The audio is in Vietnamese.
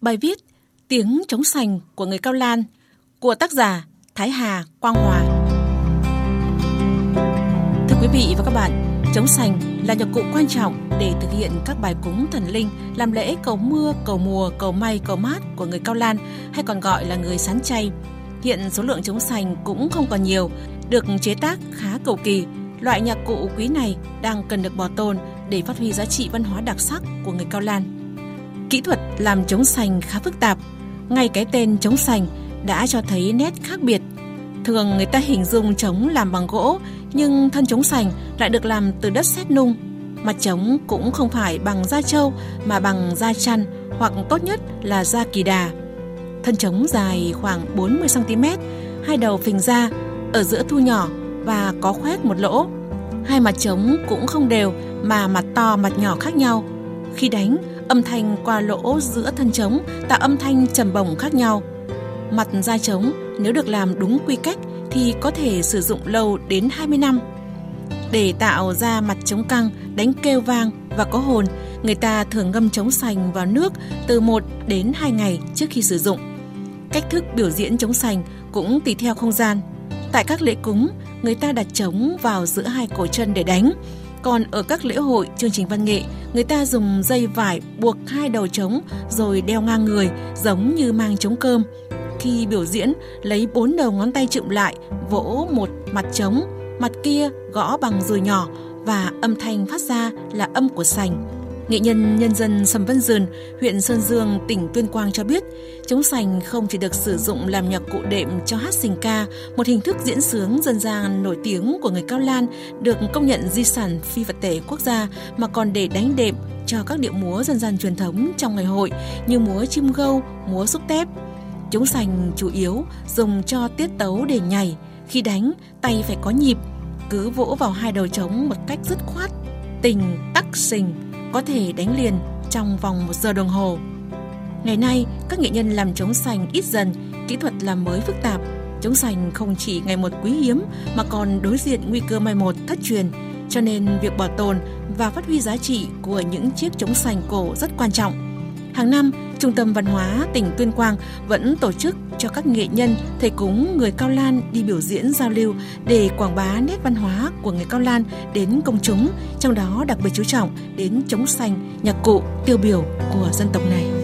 Bài viết Tiếng chống sành của người Cao Lan của tác giả Thái Hà Quang Hòa. Thưa quý vị và các bạn, chống sành là nhạc cụ quan trọng để thực hiện các bài cúng thần linh, làm lễ cầu mưa, cầu mùa, cầu may, cầu mát của người Cao Lan hay còn gọi là người sán chay. Hiện số lượng chống sành cũng không còn nhiều, được chế tác khá cầu kỳ. Loại nhạc cụ quý này đang cần được bảo tồn để phát huy giá trị văn hóa đặc sắc của người Cao Lan. Kỹ thuật làm trống sành khá phức tạp, ngay cái tên trống sành đã cho thấy nét khác biệt. Thường người ta hình dung trống làm bằng gỗ, nhưng thân trống sành lại được làm từ đất sét nung. Mặt trống cũng không phải bằng da trâu mà bằng da chăn hoặc tốt nhất là da kỳ đà. Thân trống dài khoảng 40 cm, hai đầu phình ra, ở giữa thu nhỏ và có khoét một lỗ. Hai mặt trống cũng không đều mà mặt to mặt nhỏ khác nhau. Khi đánh, âm thanh qua lỗ giữa thân trống tạo âm thanh trầm bổng khác nhau. Mặt da trống nếu được làm đúng quy cách thì có thể sử dụng lâu đến 20 năm. Để tạo ra mặt trống căng, đánh kêu vang và có hồn, người ta thường ngâm trống sành vào nước từ 1 đến 2 ngày trước khi sử dụng. Cách thức biểu diễn trống sành cũng tùy theo không gian. Tại các lễ cúng, người ta đặt trống vào giữa hai cổ chân để đánh. Còn ở các lễ hội, chương trình văn nghệ, người ta dùng dây vải buộc hai đầu trống rồi đeo ngang người giống như mang trống cơm. Khi biểu diễn, lấy bốn đầu ngón tay chụm lại, vỗ một mặt trống, mặt kia gõ bằng dùi nhỏ và âm thanh phát ra là âm của sành. Nghệ nhân nhân dân Sầm Vân Dườn, huyện Sơn Dương, tỉnh Tuyên Quang cho biết, trống sành không chỉ được sử dụng làm nhạc cụ đệm cho hát sình ca, một hình thức diễn sướng dân gian nổi tiếng của người Cao Lan được công nhận di sản phi vật thể quốc gia mà còn để đánh đệm cho các điệu múa dân gian truyền thống trong ngày hội như múa chim gâu, múa xúc tép. Trống sành chủ yếu dùng cho tiết tấu để nhảy, khi đánh tay phải có nhịp, cứ vỗ vào hai đầu trống một cách dứt khoát, tình tắc sình có thể đánh liền trong vòng một giờ đồng hồ. Ngày nay, các nghệ nhân làm trống sành ít dần, kỹ thuật làm mới phức tạp. Trống sành không chỉ ngày một quý hiếm mà còn đối diện nguy cơ mai một thất truyền, cho nên việc bảo tồn và phát huy giá trị của những chiếc trống sành cổ rất quan trọng. Hàng năm, Trung tâm Văn hóa tỉnh Tuyên Quang vẫn tổ chức cho các nghệ nhân, thầy cúng người Cao Lan đi biểu diễn giao lưu để quảng bá nét văn hóa của người Cao Lan đến công chúng, trong đó đặc biệt chú trọng đến chống xanh, nhạc cụ tiêu biểu của dân tộc này.